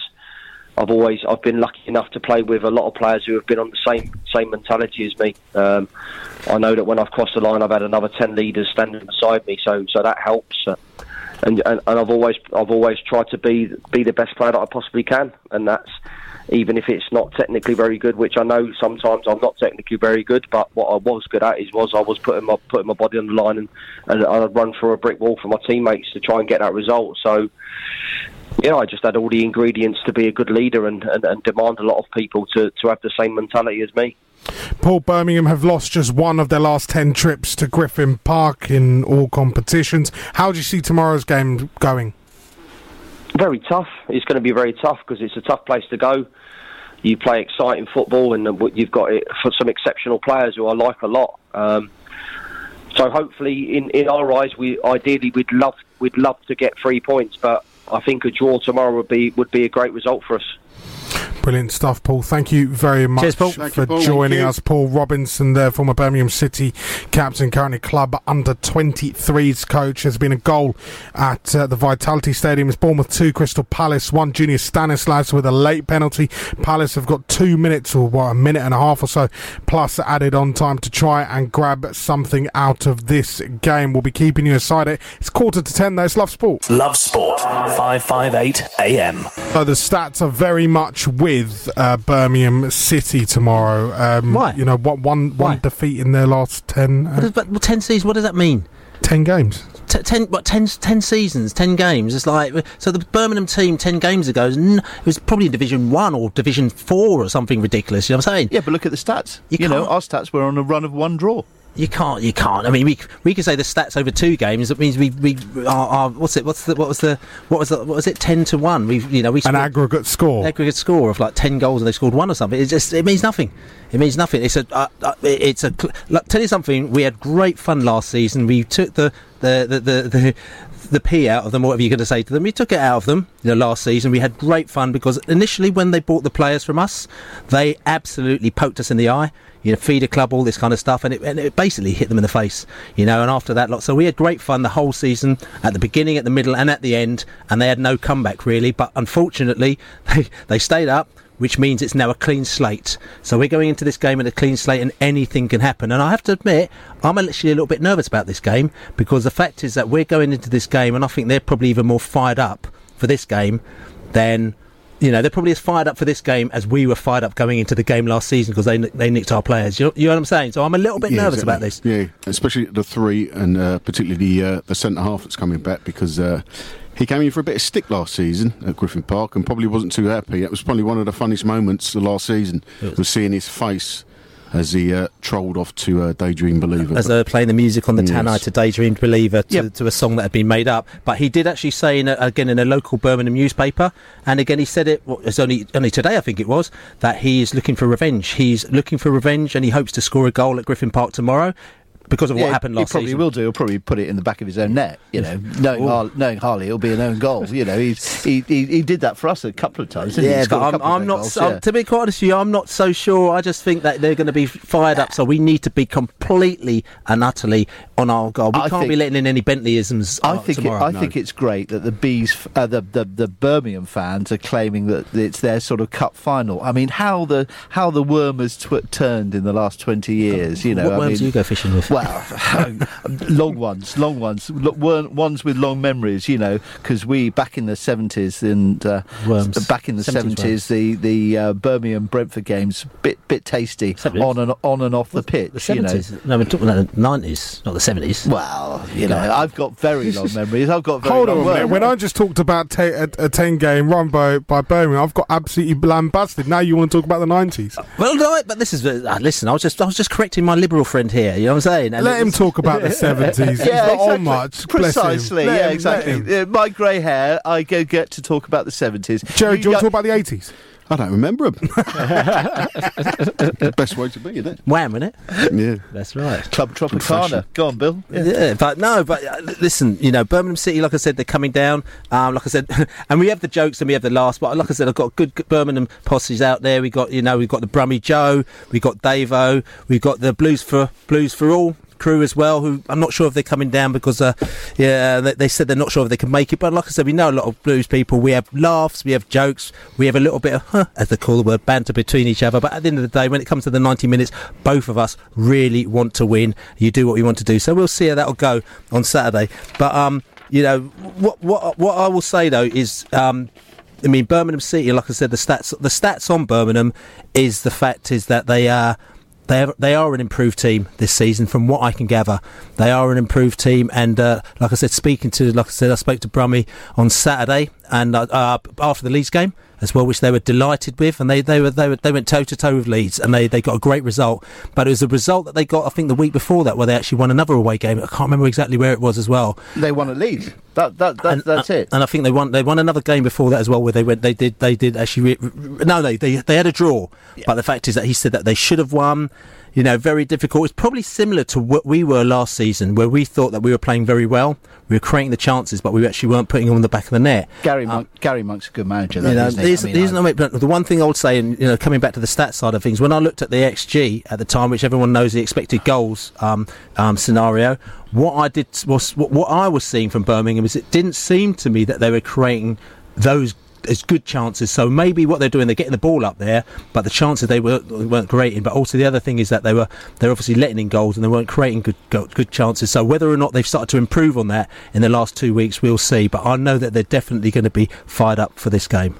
I've always I've been lucky enough to play with a lot of players who have been on the same same mentality as me. Um, I know that when I've crossed the line, I've had another ten leaders standing beside me, so so that helps. Uh, and, and and I've always I've always tried to be be the best player that I possibly can, and that's even if it's not technically very good, which I know sometimes I'm not technically very good, but what I was good at is was I was putting my putting my body on the line and, and I'd run through a brick wall for my teammates to try and get that result. So yeah, I just had all the ingredients to be a good leader and, and, and demand a lot of people to, to have the same mentality as me. Paul Birmingham have lost just one of their last 10 trips to Griffin Park in all competitions. How do you see tomorrow's game going? Very tough. It's going to be very tough because it's a tough place to go. You play exciting football, and you've got it for some exceptional players who I like a lot. Um, so hopefully, in, in our eyes, we ideally we'd love we'd love to get three points, but I think a draw tomorrow would be would be a great result for us. Brilliant stuff, Paul. Thank you very much Cheers, Paul. for you, Paul. joining us. Paul Robinson, there, former Birmingham City captain, currently club under 23s coach, has been a goal at uh, the Vitality Stadium. It's Bournemouth 2, Crystal Palace 1. Junior Stanislas with a late penalty. Palace have got two minutes or what, a minute and a half or so plus added on time to try and grab something out of this game. We'll be keeping you aside it. It's quarter to 10 though. It's Love Sport. Love Sport, 558 AM. So the stats are very much with uh, Birmingham City tomorrow. Um, Why? You know, what one one defeat in their last ten. Uh, does, but, well, ten seasons. What does that mean? ten games. T- ten, what, ten, ten seasons, ten games. It's like so. The Birmingham team ten games ago was n- it was probably Division One or Division Four or something ridiculous. You know what I'm saying? Yeah, but look at the stats. You, know, our stats were on a run of one draw. You can't. You can't. I mean, we we could say the stats over two games. That means we we are, are what's it? What's the what was the what was the, what was it? Ten to one. We you know we An aggregate score. aggregate score of like ten goals and they scored one or something. It just it means nothing. It means nothing. It's a uh, uh, it's a cl- look, tell you something. We had great fun last season. We took the the the the. the the P out of them, whatever you're going to say to them. We took it out of them you know, last season. We had great fun because initially, when they bought the players from us, they absolutely poked us in the eye. You know, feeder club, all this kind of stuff, and it, and it basically hit them in the face. You know, and after that, lot. So we had great fun the whole season, at the beginning, at the middle, and at the end, and they had no comeback really. But unfortunately, they they stayed up which means it's now a clean slate. So we're going into this game at a clean slate, and anything can happen. And I have to admit, I'm actually a little bit nervous about this game because the fact is that we're going into this game, and I think they're probably even more fired up for this game than. You know, they're probably as fired up for this game as we were fired up going into the game last season because they they nicked our players. You, you know what I'm saying? So I'm a little bit nervous about this. Yeah, especially the three and uh, particularly the uh, the centre half that's coming back because uh, he came in for a bit of stick last season at Griffin Park and probably wasn't too happy. It was probably one of the funniest moments the last season was seeing his face as he uh, trolled off to uh, Daydream Believer. as they were playing the music on the Tannoy Yes. to Daydream Believer to, to a song that had been made up. But he did actually say, in a, again, in a local Birmingham newspaper, and again, he said it, well, it's only, only today, I think it was, that he is looking for revenge. He's looking for revenge and he hopes to score a goal at Griffin Park tomorrow because of Yeah, what happened last season. he probably season. will do. He'll probably put it in the back of his own net. You know, knowing, Har- knowing Harlee, it'll be an own goal. You know, he's, he, he he did that for us a couple of times. Didn't he? He Yeah, but I'm, I'm not. goals, so- yeah. To be quite honest with you, I'm not so sure. I just think that they're going to be fired up. So we need to be completely and utterly on our goal. We I can't be letting in any Bentleyisms. I uh, think it, tomorrow. I think it's great that the bees, uh, the, the the Birmingham fans are claiming that it's their sort of cup final. I mean, how the how the worm has tw- turned in the last twenty years. You know, What I worms mean, do you go fishing with? Well, long ones, long ones, lo- wor- ones with long memories. You know, because we back in the seventies and uh, Worms. back in the 70s the the uh, Birmingham Brentford games bit bit tasty on and on and off the pitch. The you know. seventies. No, we're talking about the nineties, not the seventies. Well, you know, I've got very long memories. I've got very Hold long on a minute. When I just talked about ta a, a 10 game run by, by Birmingham, I've got absolutely lambasted. Now you want to talk about the 90s. Well, no, but this is uh, listen. I was just I was just correcting my liberal friend here. You know what I'm saying? And Let him was- talk about the 70s. He's not on much. Bless him. Precisely, yeah, him- exactly. Uh, my grey hair, I go get to talk about the 70s. Jerry, do you want to talk about the 80s? I don't remember him. Best way to be, isn't it? Wham, isn't it? Yeah. That's right. Club Tropicana. Go on, Bill. Yeah. but no, but uh, listen, you know, Birmingham City, like I said, they're coming down. Um, like I said, and we have the jokes and we have the laughs. But like I said, I've got good, good Birmingham posses out there. We got, you know, we've got the Brummy Joe, we've got Davo, we've got the Blues for Blues for All. Crew as well, who I'm not sure if they're coming down because, uh, yeah, they, they said they're not sure if they can make it. But like I said, we know a lot of blues people. We have laughs, we have jokes, we have a little bit of, huh, as they call the word, banter between each other. But at the end of the day, when it comes to the 90 minutes, both of us really want to win. You do what you want to do. So we'll see how that'll go on Saturday. But um, you know, what what what I will say though is um. I mean, Birmingham City, like I said, the stats the stats on Birmingham is the fact is that they are they are, they are an improved team this season, from what I can gather. They are an improved team, and uh, like I said, speaking to like I said, I spoke to Brummy on Saturday, and uh, uh, after the Leeds game as well, which they were delighted with, and they they were they, were, they went toe to toe with Leeds, and they, they got a great result. But it was a result that they got, I think, the week before that, where they actually won another away game. I can't remember exactly where it was as well. They won at Leeds. That, that, that and, that's uh, it. And I think they won. They won another game before that as well, where they went. They did. They did actually. Re- re- no, they, they they had a draw. But the fact is that he said that they should have won. You know, very difficult. It's probably similar to what we were last season, where we thought that we were playing very well. We were creating the chances, but we actually weren't putting them on the back of the net. Gary Monk, Gary Monk's a good manager. Though, You know, isn't he? I mean, I- no- the one thing I would say, and you know, coming back to the stats side of things, when I looked at the XG at the time, which everyone knows the expected goals um, um, scenario, what I did was what, what I was seeing from Birmingham is it didn't seem to me that they were creating those as good chances. So maybe what they're doing, they're getting the ball up there, but the chances they were, weren't creating. But also the other thing is that they were they're obviously letting in goals and they weren't creating good good chances. So whether or not they've started to improve on that in the last two weeks, we'll see. But I know that they're definitely going to be fired up for this game.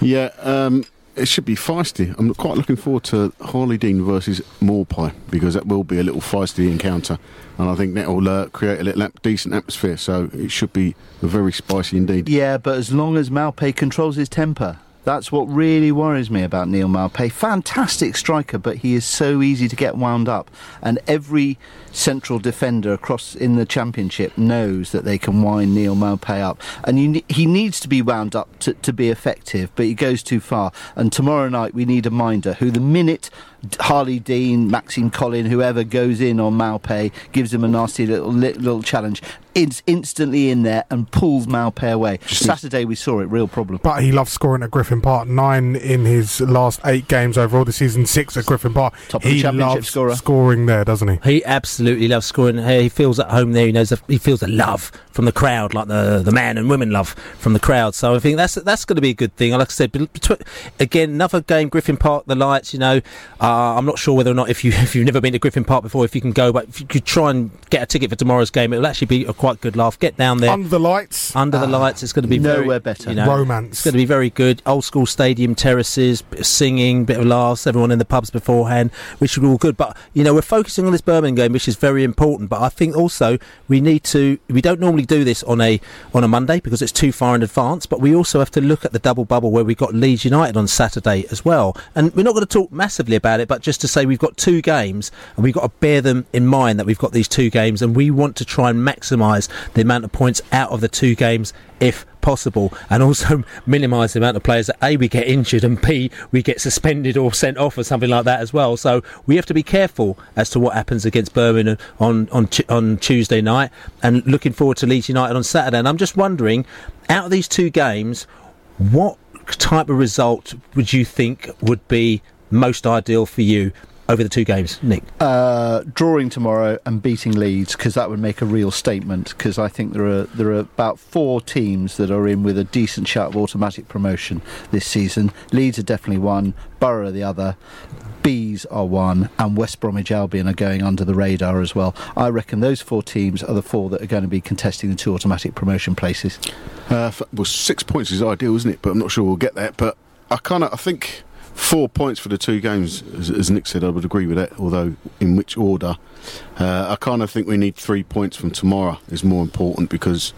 Yeah, um, it should be feisty. I'm quite looking forward to Harlee Dean versus Maupay because that will be a little feisty encounter, and I think that will uh, create a little ap- decent atmosphere. So it should be very spicy indeed. Yeah, but as long as Maupay controls his temper. That's what really worries me about Neal Maupay. Fantastic striker, but he is so easy to get wound up. And every central defender across in the championship knows that they can wind Neal Maupay up. And you, he needs to be wound up to, to be effective, but he goes too far. And tomorrow night we need a minder who, the minute Harlee Dean, Maxime Colin, whoever goes in on Maupay, gives him a nasty little little challenge, It's instantly in there and pulls Maupay away. Saturday we saw it, real problem. But he loves scoring at Griffin Park. Nine in his last eight games overall this season, six at Griffin Park. Top of the he championship loves scorer. scoring there, doesn't he? He absolutely loves scoring. He feels at home there. He knows the, he feels the love from the crowd, like the the man and women love from the crowd. So I think that's that's going to be a good thing. Like I said, bet- betw- again, another game, Griffin Park, the lights. You know, uh, Uh, I'm not sure whether or not if you if you've never been to Griffin Park before, if you can go, but if you could try and get a ticket for tomorrow's game, it'll actually be a quite good laugh. Get down there Under the lights. under the ah. lights. It's going to be nowhere very, better. You know, Romance. It's going to be very good. Old school stadium terraces, bit of singing, bit of laughs. Everyone in the pubs beforehand, which is all good. But you know, we're focusing on this Birmingham game, which is very important. But I think also we need to. We don't normally do this on a on a Monday because it's too far in advance. But we also have to look at the double bubble where we got Leeds United on Saturday as well. And we're not going to talk massively about it, but just to say we've got two games and we've got to bear them in mind that we've got these two games and we want to try and maximise the amount of points out of the two games if possible and also minimise the amount of players that A we get injured and B we get suspended or sent off or something like that as well. So we have to be careful as to what happens against Birmingham on on on Tuesday night and looking forward to Leeds United on Saturday. And I'm just wondering out of these two games what type of result would you think would be most ideal for you over the two games Nick Uh, drawing tomorrow and beating Leeds because that would make a real statement. Because I think there are there are about four teams that are in with a decent shot of automatic promotion this season. Leeds are definitely one, Borough are the other, Bees are one, and West Bromwich Albion are going under the radar as well. I reckon those four teams are the four that are going to be contesting the two automatic promotion places. Uh, well, six points is ideal, isn't it? But I'm not sure we'll get that. But I kind of, I think four points for the two games, as, as Nick said, I would agree with that. Although in which order, uh, I kind of think we need three points from tomorrow is more important because.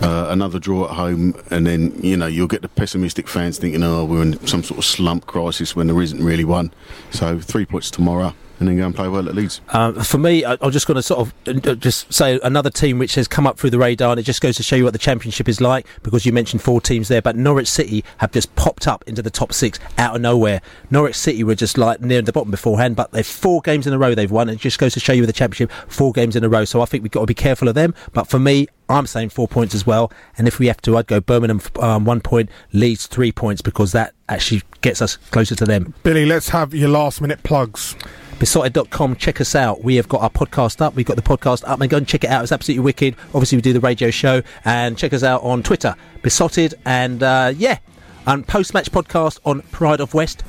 Uh, another draw at home, and then you know you'll get the pessimistic fans thinking, "Oh, we're in some sort of slump crisis," when there isn't really one. So three points tomorrow, and then go and play well at Leeds. Uh, for me, I, I'm just going to sort of uh, just say another team which has come up through the radar, and it just goes to show you what the championship is like. Because you mentioned four teams there, but Norwich City have just popped up into the top six out of nowhere. Norwich City were just like near the bottom beforehand, but they've four games in a row they've won. and It just goes to show you the championship, four games in a row. So I think we've got to be careful of them. But for me, I'm saying four points as well. And if we have to, I'd go Birmingham um, one point, Leeds three points, because that actually gets us closer to them. Billy, let's have your last minute plugs. Beesotted.com. Check us out. We have got our podcast up. We've got the podcast up and go and check it out. It's absolutely wicked. Obviously, we do the radio show and check us out on Twitter, Besotted. And uh, yeah, and post match podcast on Pride of West.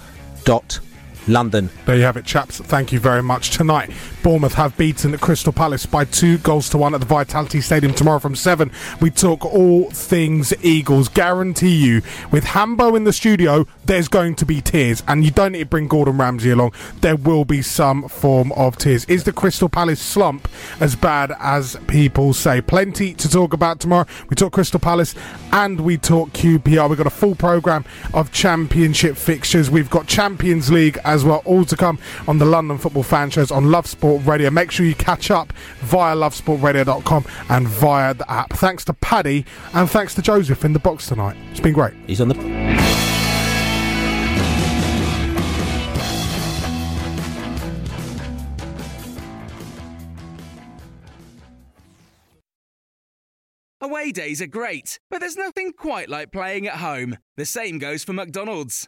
Dot London. There you have it, chaps. Thank you very much. Tonight, Bournemouth have beaten Crystal Palace by two goals to one at the Vitality Stadium tomorrow from seven. We talk all things Eagles. Guarantee you, with Hambo in the studio, there's going to be tears, and you don't need to bring Gordon Ramsay along. There will be some form of tears. Is the Crystal Palace slump as bad as people say? Plenty to talk about tomorrow. We talk Crystal Palace and we talk QPR. We've got a full programme of championship fixtures. We've got Champions League as well, all to come on the London Football Fan Shows on Love Sport Radio. Make sure you catch up via lovesportradio.com and via the app. Thanks to Paddy and thanks to Joseph in the box tonight. It's been great. He's on the. Away days are great, but there's nothing quite like playing at home. The same goes for McDonald's.